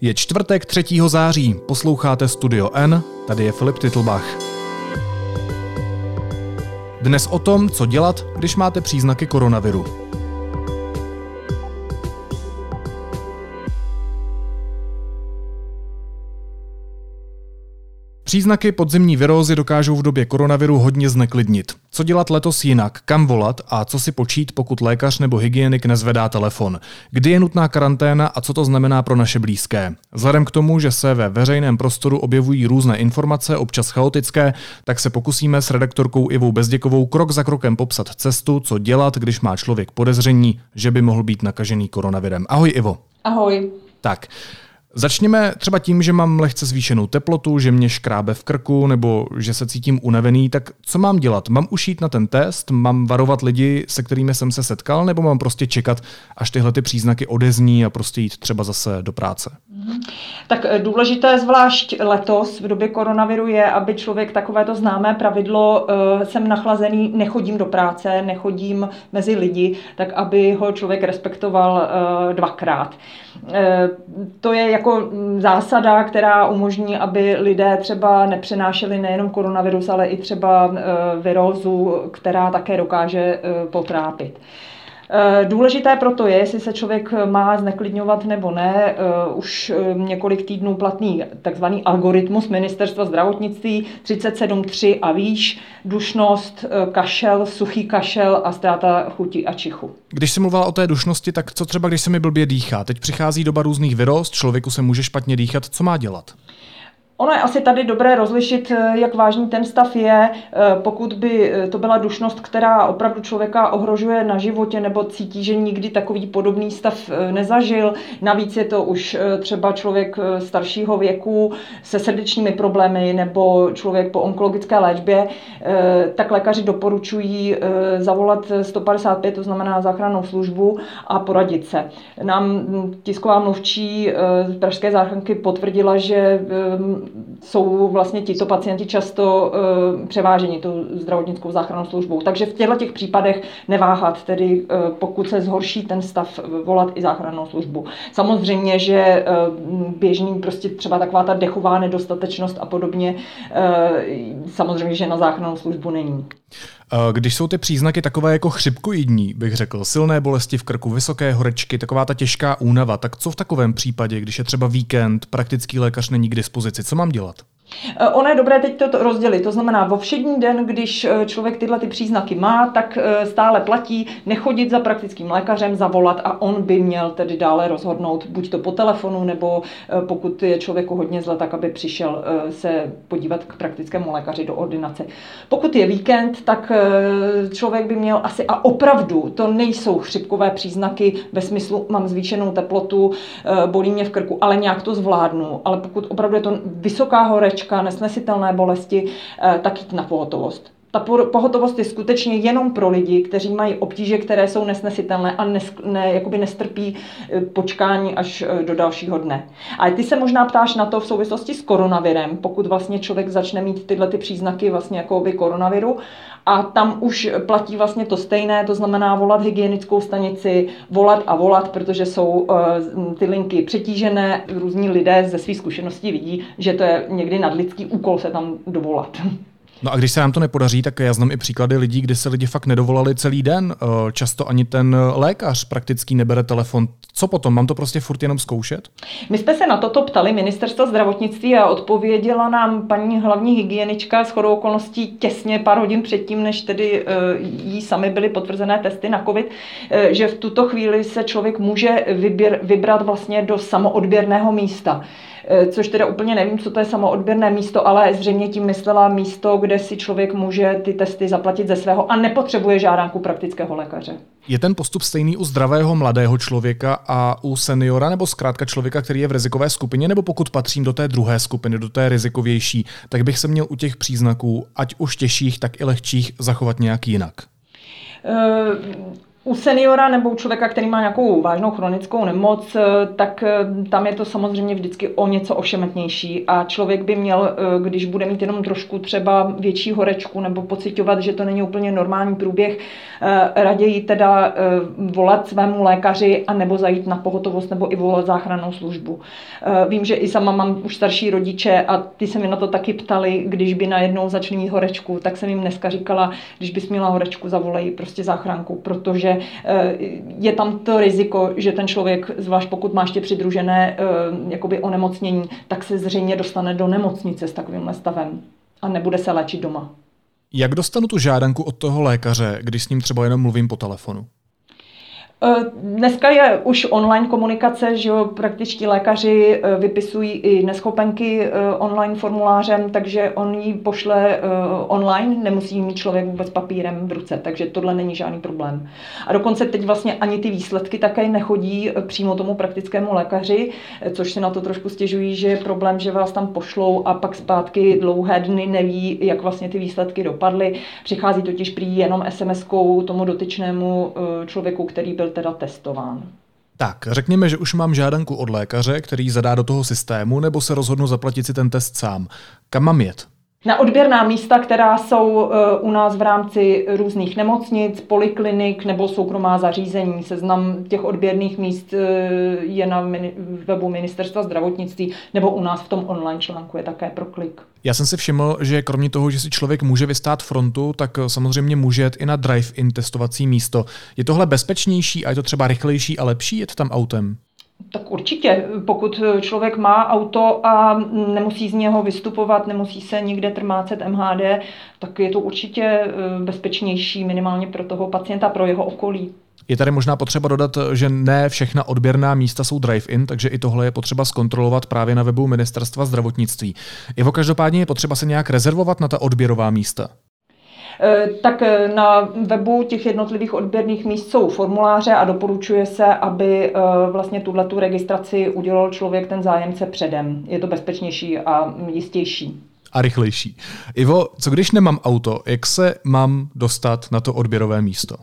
Je čtvrtek 3. září, posloucháte Studio N, tady je Filip Titlbach. Dnes o tom, co dělat, když máte příznaky koronaviru. Příznaky podzimní virózy dokážou v době koronaviru hodně zneklidnit. Co dělat letos jinak, kam volat a co si počít, pokud lékař nebo hygienik nezvedá telefon? Kdy je nutná karanténa a co to znamená pro naše blízké? Vzhledem k tomu, že se ve veřejném prostoru objevují různé informace, občas chaotické, tak se pokusíme s redaktorkou Ivou Bezděkovou krok za krokem popsat cestu, co dělat, když má člověk podezření, že by mohl být nakažený koronavirem. Ahoj Ivo. Ahoj. Tak, Začněme třeba tím, že mám lehce zvýšenou teplotu, že mě škrábe v krku nebo že se cítím unavený, tak co mám dělat? Mám ušít na ten test, mám varovat lidi, se kterými jsem se setkal, nebo mám prostě čekat, až tyhle ty příznaky odezní a prostě jít třeba zase do práce? Tak eh, důležité zvlášť letos v době koronaviru je, aby člověk takovéto známé pravidlo uh, jsem nachlazený, nechodím do práce, nechodím mezi lidi, tak aby ho člověk respektoval uh, dvakrát. To je jako mm, zásada, která umožní, aby lidé třeba nepřenášeli nejenom koronavirus, ale i třeba virózu, která také dokáže potrápit. Eh, důležité proto je, jestli se člověk má zneklidňovat nebo ne. Eh, už eh, několik týdnů platný takzvaný algoritmus ministerstva zdravotnictví 37.3 a výš, dušnost, kašel, suchý kašel a ztráta chuti a čichu. Když jsi mluvila o té dušnosti, tak co třeba, když se mi blbě dýchá? Teď přichází doba různých vyrost, člověku se může špatně dýchat, co má dělat? Ono je asi tady dobré rozlišit, eh, jak vážný ten stav je. Eh, pokud by eh, to byla dušnost, která opravdu člověka ohrožuje na životě nebo cítí, že nikdy takový podobný stav nezažil, navíc je to už třeba člověk staršího věku se srdečními problémy nebo člověk po onkologické léčbě, tak lékaři doporučují zavolat 155, to znamená záchrannou službu a poradit se. Nám tisková mluvčí z Pražské záchranky potvrdila, že jsou vlastně tito pacienti často uh, převáženi tou zdravotnickou záchrannou službou. Takže v těchto těch případech neváhat, tedy uh, pokud se zhorší ten stav, volat i záchrannou službu. Samozřejmě, že běžný prostě třeba taková ta dechová nedostatečnost a podobně, samozřejmě, že na záchrannou službu není. Když jsou ty příznaky takové jako chřipkoidní, bych řekl, silné bolesti v krku, vysoké horečky, taková ta těžká únava, tak co v takovém případě, když je třeba víkend, praktický lékař není k dispozici, co mám dělat? Eh, ono je dobré teď to rozdělit. To znamená, vo všední den, když eh, člověk tyhle ty příznaky má, tak eh, stále platí nechodit za praktickým lékařem, zavolat a on by měl tedy dále rozhodnout, buď to po telefonu, nebo pokud je člověku hodně zle, tak aby přišel se podívat k praktickému lékaři do ordinace. Pokud je víkend, tak člověk by měl asi, a opravdu to nejsou chřipkové příznaky ve smyslu, mám zvýšenou teplotu, bolí mě v krku, ale nějak to zvládnu. Ale pokud opravdu je to vysoká horeč, horečka, nesnesitelné bolesti, eh, tak jít na pohotovost. Ta pohotovost je skutečně jenom pro lidi, kteří mají obtíže, které jsou nesnesitelné a nes, ne, jakoby nestrpí eh, počkání až eh, do dalšího dne. A ty se možná ptáš na to v souvislosti s koronavirem, pokud vlastně člověk začne mít tyhle ty příznaky vlastně jako by koronaviru a tam už platí vlastně to stejné, to znamená volat hygienickou stanici, volat a volat, protože jsou uh, ty linky přetížené. Různí lidé ze svých zkušeností vidí, že to je někdy nadlidský úkol se tam dovolat. No a když se nám to nepodaří, tak já znám i příklady lidí, kdy se lidi fakt nedovolali celý den. Eh, často ani ten lékař praktický nebere telefon. Co potom? Mám to prostě furt jenom zkoušet? My jsme se na toto ptali ministerstva zdravotnictví a odpověděla nám paní hlavní hygienička s chodou okolností těsně pár hodin předtím, než tedy eh, jí sami byly potvrzené testy na COVID, eh, že v tuto chvíli se člověk může vybrat vlastně do samoodběrného místa. Eh, což teda úplně nevím, co to je samoodběrné místo, ale zřejmě tím myslela místo, kde si člověk může ty testy zaplatit ze svého a nepotřebuje žádanku praktického lékaře. Je ten postup stejný u zdravého mladého člověka a u seniora, nebo zkrátka člověka, který je v rizikové skupině, nebo pokud patřím do té druhé skupiny, do té rizikovější, tak bych se měl u těch příznaků, ať už těžších, tak i lehčích, zachovat nějak jinak? U seniora nebo u člověka, který má nějakou vážnou chronickou nemoc, eh, tak eh, tam je to samozřejmě vždycky o něco ošemetnější a člověk by měl, eh, když bude mít jenom trošku třeba větší horečku nebo pocitovat, že to není úplně normální průběh, raději teda volat svému lékaři a nebo zajít na pohotovost nebo i volat záchrannou službu. Vím, že i sama mám už starší rodiče a ty se mi na to taky ptali, když by najednou začali mít horečku, tak jsem jim dneska říkala, když bys měla horečku, zavolej prostě záchranku, protože Eh, je tam to riziko, že ten člověk, zvlášť pokud má ještě přidružené eh, jakoby onemocnění, tak se zřejmě dostane do nemocnice s takovým stavem a nebude se léčit doma. Jak dostanu tu žádanku od toho lékaře, když s ním třeba jenom mluvím po telefonu? Eh, dneska je už online komunikace, že jo, praktičtí lékaři eh, vypisují i neschopenky eh, online formulářem, takže on ji pošle online, nemusí mít člověk vůbec papírem v ruce, takže tohle není žádný problém. A dokonce teď vlastně ani ty výsledky také nechodí přímo tomu praktickému lékaři, což si na to trošku stěžují, že je problém, že vás tam pošlou a pak zpátky dlouhé dny neví, jak vlastně ty výsledky dopadly. Přichází totiž prý jenom SMS-kou tomu dotyčnému člověku, který byl byl teda testován. Tak, řekněme, že už mám žádanku od lékaře, který zadá do toho systému, nebo se rozhodnu zaplatit si ten test sám. Kam mám jet? Na odběrná místa, která jsou eh, u nás v rámci různých nemocnic, poliklinik nebo soukromá zařízení. Seznam těch odběrných míst eh, je na webu Ministerstva zdravotnictví nebo u nás v tom online článku je také pro klik. Já jsem si všiml, že kromě toho, že si člověk může vystát frontu, tak eh, samozřejmě může jet i na drive-in testovací místo. Je tohle bezpečnější a je to třeba rychlejší a lepší jet tam autem? Tak určitě, pokud člověk má auto a nemusí z něho vystupovat, nemusí se nikde trmácet MHD, tak je to určitě eh, bezpečnější minimálně pro toho pacienta, pro jeho okolí. Je tady možná potřeba dodat, že ne všechna odběrná místa jsou drive-in, takže i tohle je potřeba zkontrolovat právě na webu Ministerstva zdravotnictví. Ivo, každopádně je potřeba se nějak rezervovat na ta odběrová místa. Eh, tak eh, na webu těch jednotlivých odběrných míst jsou formuláře a doporučuje se, aby eh, vlastně tuhle tu registraci udělal člověk, ten zájemce předem. Je to bezpečnější a jistější. A rychlejší. Ivo, co když nemám auto, jak se mám dostat na to odběrové místo?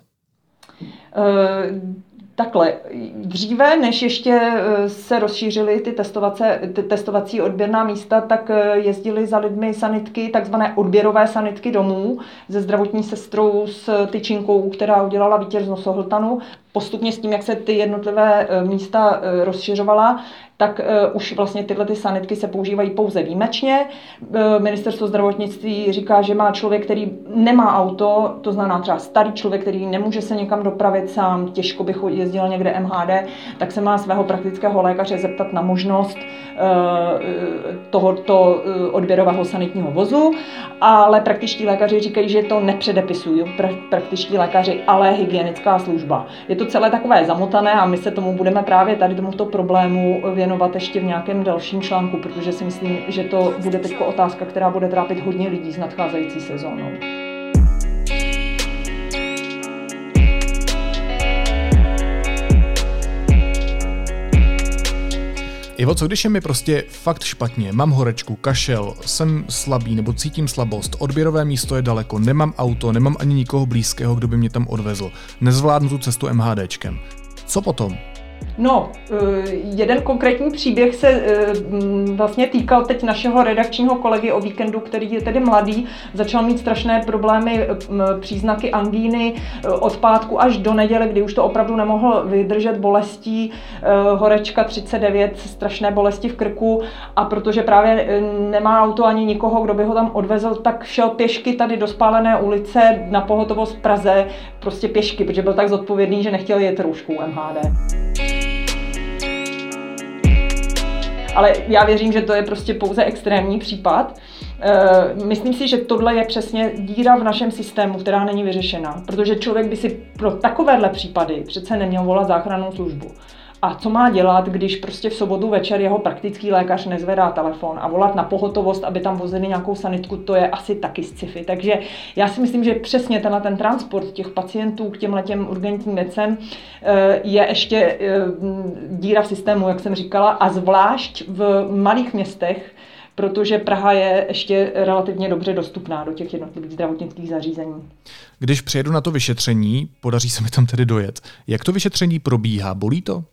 Takhle, dříve, než ještě eh, se rozšířily ty, ty testovací odběrná místa, tak eh, jezdili za lidmi sanitky, takzvané odběrové sanitky domů se zdravotní sestrou s tyčinkou, která udělala vítěz nosohltanu. Postupně s tím, jak se ty jednotlivé eh, místa rozšiřovala, tak uh, už vlastně tyhle ty sanitky se používají pouze výjimečně. Ministerstvo zdravotnictví říká, že má člověk, který nemá auto, to znamená třeba starý člověk, který nemůže se někam dopravit sám, těžko by jezdil někde MHD, tak se má svého praktického lékaře zeptat na možnost tohoto odběrového sanitního vozu, ale praktičtí lékaři říkají, že to nepředepisují pra- praktičtí lékaři, ale hygienická služba. Je to celé takové zamotané a my se tomu budeme právě tady tomuto problému věnovat ještě v nějakém dalším článku, protože si myslím, že to bude teď otázka, která bude trápit hodně lidí z nadcházející sezónou. Ivo, co když je mi prostě fakt špatně, mám horečku, kašel, jsem slabý nebo cítím slabost, odběrové místo je daleko, nemám auto, nemám ani nikoho blízkého, kdo by mě tam odvezl, nezvládnu tu cestu MHDčkem. Co potom? No, eh, jeden konkrétní příběh se eh, vlastně týkal teď našeho redakčního kolegy o víkendu, který je tedy mladý, začal mít strašné problémy, příznaky angíny eh, od pátku až do neděle, kdy už to opravdu nemohl vydržet bolestí, horečka 39, strašné bolesti v krku a protože právě nemá auto ani nikoho, kdo by ho tam odvezl, tak šel pěšky tady do spálené ulice na pohotovost Praze, prostě pěšky, protože byl tak zodpovědný, že nechtěl jet rouškou MHD. Ale já věřím, že to je prostě pouze extrémní případ. Eh, myslím si, že tohle je přesně díra v našem systému, která není vyřešena, protože člověk by si pro takovéhle případy přece neměl volat záchrannou službu. A co má dělat, když prostě v sobotu večer jeho praktický lékař nezvedá telefon a volat na pohotovost, aby tam vozili nějakou sanitku, to je asi taky sci-fi. Takže já si myslím, že přesně tenhle ten transport těch pacientů k těmhle těm urgentním věcem eh, je ještě eh, díra v systému, jak jsem říkala, a zvlášť v malých městech, protože Praha je ještě relativně dobře dostupná do těch jednotlivých zdravotnických zařízení. Když přijedu na to vyšetření, podaří se mi tam tedy dojet. Jak to vyšetření probíhá? Bolí to?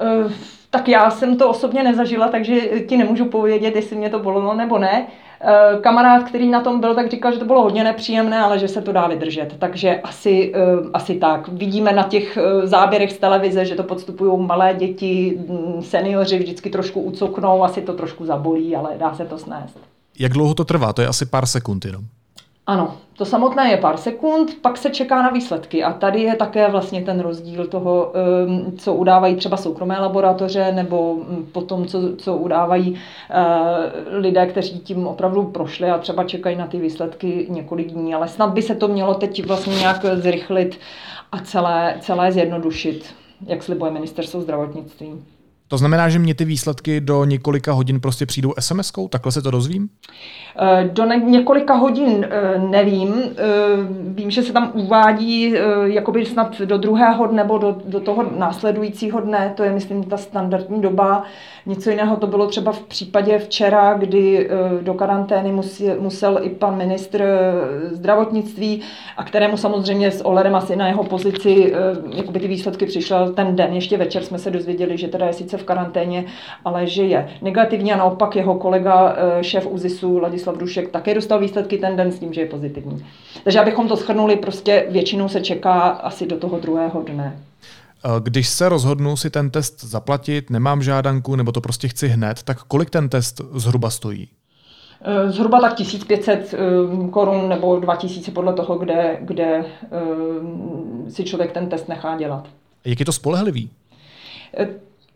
Uh, tak já jsem to osobně nezažila, takže ti nemůžu povědět, jestli mě to bolelo nebo ne. Eh, kamarád, který na tom byl, tak říkal, že to bylo hodně nepříjemné, ale že se to dá vydržet. Takže asi, eh, asi tak. Vidíme na těch eh, záběrech z televize, že to podstupují malé děti, mm, seniori vždycky trošku ucoknou, asi to trošku zabolí, ale dá se to snést. Jak dlouho to trvá? To je asi pár sekund jenom. Ano, to samotné je pár sekund, pak se čeká na výsledky a tady je také vlastně ten rozdíl toho, ehm, co udávají třeba soukromé laboratoře nebo mm, potom, co, co udávají eh, lidé, kteří tím opravdu prošli a třeba čekají na ty výsledky několik dní, ale snad by se to mělo teď vlastně nějak zrychlit a celé, celé zjednodušit, jak slibuje ministerstvo zdravotnictví. To znamená, že mě ty výsledky do několika hodin prostě přijdou SMS-kou? Takhle se to dozvím? Eh, do několika hodin eh, nevím. Eh, vím, že se tam uvádí jakoby snad do druhého dne nebo do, do toho následujícího dne. To je, myslím, ta standardní doba. Něco jiného to bylo třeba v případě včera, kdy do karantény musel, musel i pan ministr zdravotnictví, a kterému samozřejmě s ohledem asi na jeho pozici jakoby ty výsledky přišel ten den. Ještě večer jsme se dozvěděli, že teda je sice v karanténě, ale že je negativní a naopak jeho kolega, eh, šéf UZISu Ladislav Rušek, také dostal výsledky ten den s tím, že je pozitivní. Takže abychom to schrnuli, prostě většinou se čeká asi do toho druhého dne. Eh, když se rozhodnu si ten test zaplatit, nemám žádanku nebo to prostě chci hned, tak kolik ten test zhruba stojí? Eh, zhruba tak 1500 korun nebo 2000 podle toho, kde, kde si člověk ten test nechá dělat. Jak je to spolehlivý?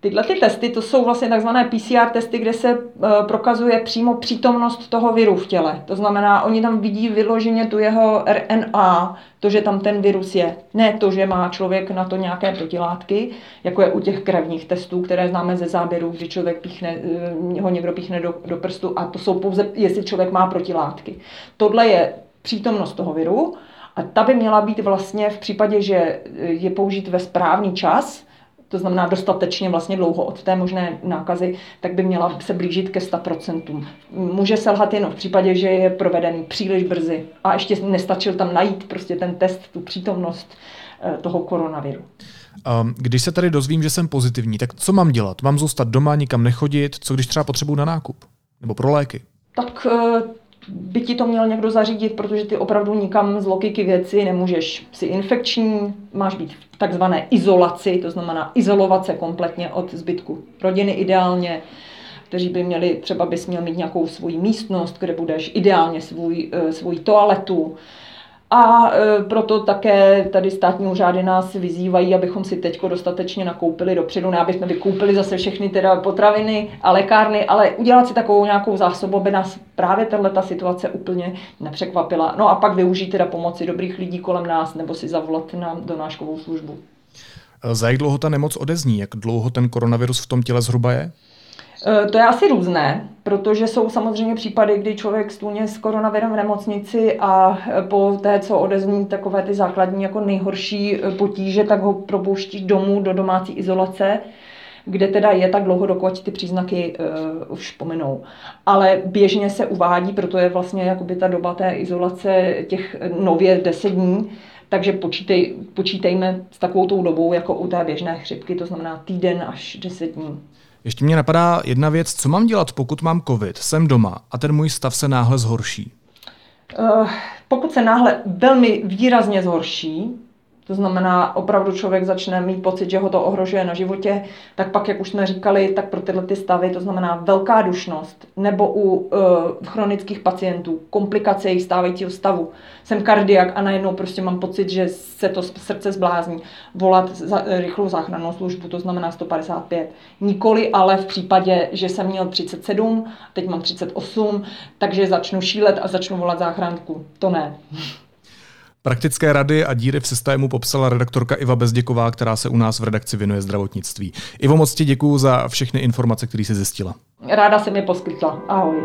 Tyhle ty testy, to jsou vlastně takzvané PCR testy, kde se uh, prokazuje přímo přítomnost toho viru v těle. To znamená, oni tam vidí vyloženě tu jeho RNA, to, že tam ten virus je. Ne to, že má člověk na to nějaké protilátky, jako je u těch krevních testů, které známe ze záběru, kdy člověk píchne, uh, ho někdo píchne do, do prstu a to jsou pouze, jestli člověk má protilátky. Tohle je přítomnost toho viru a ta by měla být vlastně v případě, že je použít ve správný čas, to znamená dostatečně vlastně dlouho od té možné nákazy, tak by měla se blížit ke 100%. Může selhat jenom v případě, že je provedený příliš brzy a ještě nestačil tam najít prostě ten test, tu přítomnost eh, toho koronaviru. Um, když se tady dozvím, že jsem pozitivní, tak co mám dělat? Mám zůstat doma, nikam nechodit? Co když třeba potřebuji na nákup? Nebo pro léky? Tak eh, by ti to měl někdo zařídit, protože ty opravdu nikam z logiky věci nemůžeš. Jsi infekční, máš být v takzvané izolaci, to znamená izolovat se kompletně od zbytku rodiny ideálně, kteří by měli, třeba bys měl mít nějakou svoji místnost, kde budeš ideálně svůj, eh, svůj toaletu, a e, proto také tady státní úřady nás vyzývají, abychom si teď dostatečně nakoupili dopředu, ne aby jsme vykoupili zase všechny teda potraviny a lékárny, ale udělat si takovou nějakou zásobu, aby nás právě tato situace úplně nepřekvapila. No a pak využít teda pomoci dobrých lidí kolem nás nebo si zavolat na donáškovou službu. Za jak dlouho ta nemoc odezní? Jak dlouho ten koronavirus v tom těle zhruba je? Eh, to je asi různé, protože jsou samozřejmě případy, kdy člověk stůně s koronavirem v nemocnici a eh, po té, co odezní takové ty základní jako nejhorší eh, potíže, tak ho propouští domů do domácí izolace, kde teda je tak dlouho, dokud ty příznaky uh, už pominou. Ale běžně se uvádí, proto je vlastně jakoby ta doba té izolace těch nově 10 dní, takže počítej, počítejme s takovou tou dobou jako u té běžné chřipky, to znamená týden až 10 dní. Ještě mě napadá jedna věc, co mám dělat, pokud mám covid, jsem doma a ten můj stav se náhle zhorší? Uh, pokud se náhle velmi výrazně zhorší, to znamená, opravdu člověk začne mít pocit, že ho to ohrožuje na životě, tak pak, jak už jsme říkali, tak pro tyhle ty stavy, to znamená velká dušnost, nebo u uh, chronických pacientů, komplikace jejich stávajícího stavu. Jsem kardiak a najednou prostě mám pocit, že se to srdce zblázní. Volat za, rychlou záchrannou službu, to znamená 155. Nikoli ale v případě, že jsem měl 37, teď mám 38, takže začnu šílet a začnu volat záchranku. To ne. Praktické rady a díry v systému popsala redaktorka Iva Bezděková, která se u nás v redakci věnuje zdravotnictví. Ivo, moc ti děkuju za všechny informace, které jsi zjistila. Ráda se mi poskytla. Ahoj.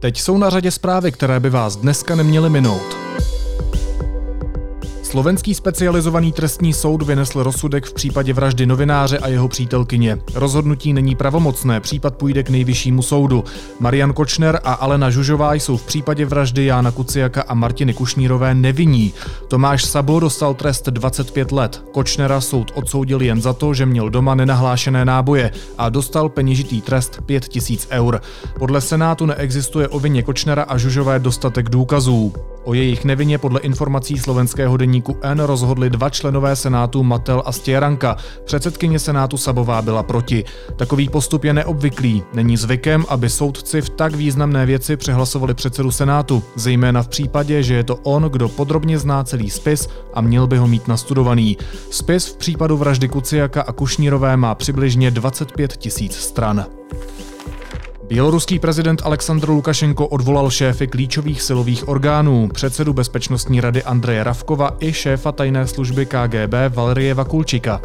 Teď jsou na řadě zprávy, které by vás dneska neměly minout. Slovenský specializovaný trestní soud vynesl rozsudek v případě vraždy novináře a jeho přítelkyně. Rozhodnutí není pravomocné, případ půjde k nejvyššímu soudu. Marian Kočner a Alena Žužová jsou v případě vraždy Jána Kuciaka a Martiny Kušnírové nevinní. Tomáš Sabo dostal trest 25 let. Kočnera soud odsoudil jen za to, že měl doma nenahlášené náboje a dostal peněžitý trest 5000 eur. Podle Senátu neexistuje o vině Kočnera a Žužové dostatek důkazů. O jejich nevině podle informací slovenského deníku N rozhodli dva členové Senátu Matel a Stěranka. Předsedkyně Senátu Sabová byla proti. Takový postup je neobvyklý. Není zvykem, aby soudci v tak významné věci přehlasovali předsedu Senátu, zejména v případě, že je to on, kdo podrobně zná celý spis a měl by ho mít nastudovaný. Spis v případu vraždy Kuciaka a Kušnírové má přibližně 25 tisíc stran. Běloruský prezident Aleksandr Lukašenko odvolal šéfy klíčových silových orgánů, předsedu Bezpečnostní rady Andreje Ravkova i šéfa tajné služby KGB Valerie Vakulčika.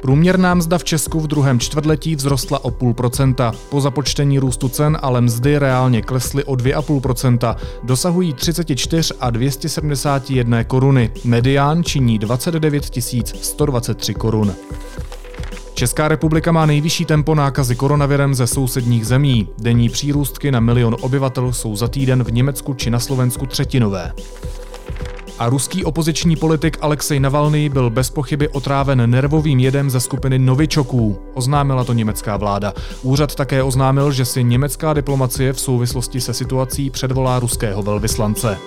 Průměrná mzda v Česku v druhém čtvrtletí vzrostla o půl procenta. Po započtení růstu cen ale mzdy reálně klesly o 2,5 procenta. Dosahují 34 a 271 koruny. Medián činí 29 123 korun. Česká republika má nejvyšší tempo nákazy koronavirem ze sousedních zemí. Denní přírůstky na milion obyvatel jsou za týden v Německu či na Slovensku třetinové. A ruský opoziční politik Alexej Navalny byl bez pochyby otráven nervovým jedem ze skupiny novičoků. Oznámila to německá vláda. Úřad také oznámil, že si německá diplomacie v souvislosti se situací předvolá ruského velvyslance.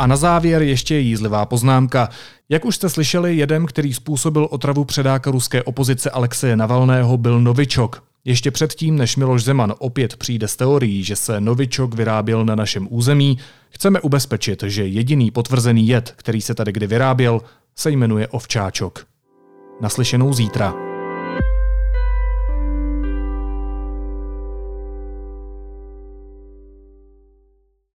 A na závěr ještě jízlivá poznámka. Jak už jste slyšeli, jedem, který způsobil otravu předáka ruské opozice Alexeje Navalného, byl Novičok. Ještě předtím, než Miloš Zeman opět přijde s teorií, že se Novičok vyráběl na našem území, chceme ubezpečit, že jediný potvrzený jed, který se tady kdy vyráběl, se jmenuje ovčáčok. Naslyšenou zítra.